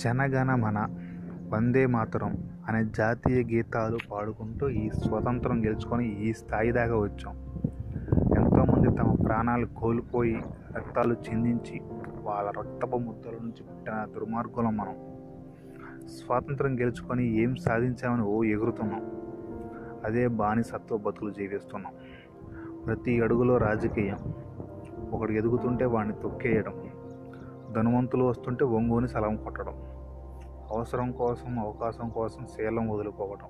జనగణమన వందే మాతరం అనే జాతీయ గీతాలు పాడుకుంటూ ఈ స్వతంత్రం గెలుచుకొని ఈ స్థాయి దాకా వచ్చాం. ఎంతోమంది తమ ప్రాణాలు కోల్పోయి రక్తాలు చిందించి వాళ్ళ రక్తపు ముద్దల నుంచి పుట్టిన దుర్మార్గులం మనం. స్వాతంత్రం గెలుచుకొని ఏం సాధించామని ఓ ఎగురుతున్నాం. అదే బానిసత్వ బతుకులు జీవిస్తున్నాం. ప్రతి అడుగులో రాజకీయం. ఒకడు ఎదుగుతుంటే వాడిని తొక్కేయడం. ధనవంతులు వస్తుంటే ఒంగోని సలం కొట్టడం. అవసరం కోసం అవకాశం కోసం శీలం వదులుకోవటం.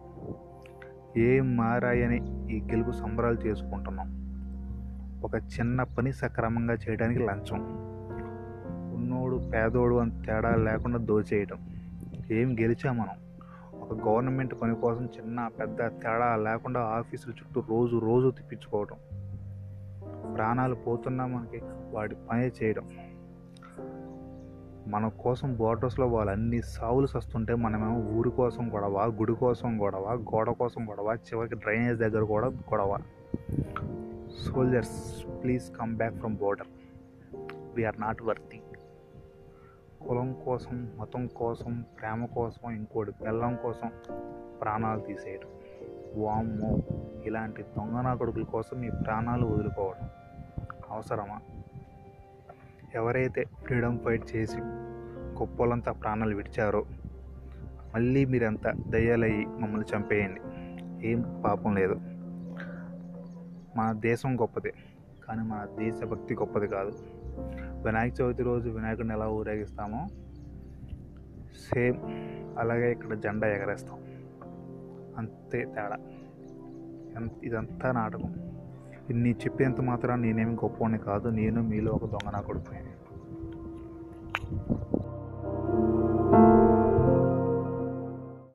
ఏం మారాయని ఈ గెలుపు సంబరాలు చేసుకుంటున్నాం. ఒక చిన్న పని సక్రమంగా చేయడానికి లంచం. ఉన్నోడు పేదోడు అని తేడా లేకుండా దోచేయటం. ఏం గెలిచాం మనం? ఒక గవర్నమెంట్ పని కోసం చిన్న పెద్ద తేడా లేకుండా ఆఫీసుల చుట్టూ రోజు రోజు తిప్పించుకోవటం. ప్రాణాలు పోతున్నా మనకి వాటి పని చేయడం. మన కోసం బోర్డర్స్లో వాళ్ళు అన్ని సావులు సస్తుంటే మనమేమో ఊరి కోసం గొడవ గుడి కోసం గొడవ గోడ కోసం గొడవ చివరికి డ్రైనేజ్ దగ్గర కూడా గొడవ. Soldiers please come back from border we are not worthy కులం కోసం మతం కోసం ప్రేమ కోసం ఇంకోటి బెల్లం కోసం ప్రాణాలు తీసేయడం. వామ్మో ఇలాంటి దొంగనా కొడుకుల కోసం మీ ప్రాణాలు వదులుకోవడం. అవసరమా? ఎవరైతే ఫ్రీడమ్ ఫైట్ చేసి గొప్పలంతా ప్రాణాలు విడిచారో మళ్ళీ మీరంతా దయ్యాలయ్యి మమ్మల్ని చంపేయండి. ఏం పాపం లేదు. మన దేశం గొప్పదే కానీ మన దేశభక్తి గొప్పది కాదు. వినాయక చవితి రోజు వినాయకుడిని ఎలా ఊరేగిస్తామో సేమ్ అలాగే ఇక్కడ జెండా ఎగరేస్తాం. అంతే తేడా. ఇదంతా నాటకం. ఇన్ని చెప్పేంత మాత్రాన్ని నేనేమి గొప్పవాడిని కాదు నేను మీలో ఒక దొంగనా కొడుకు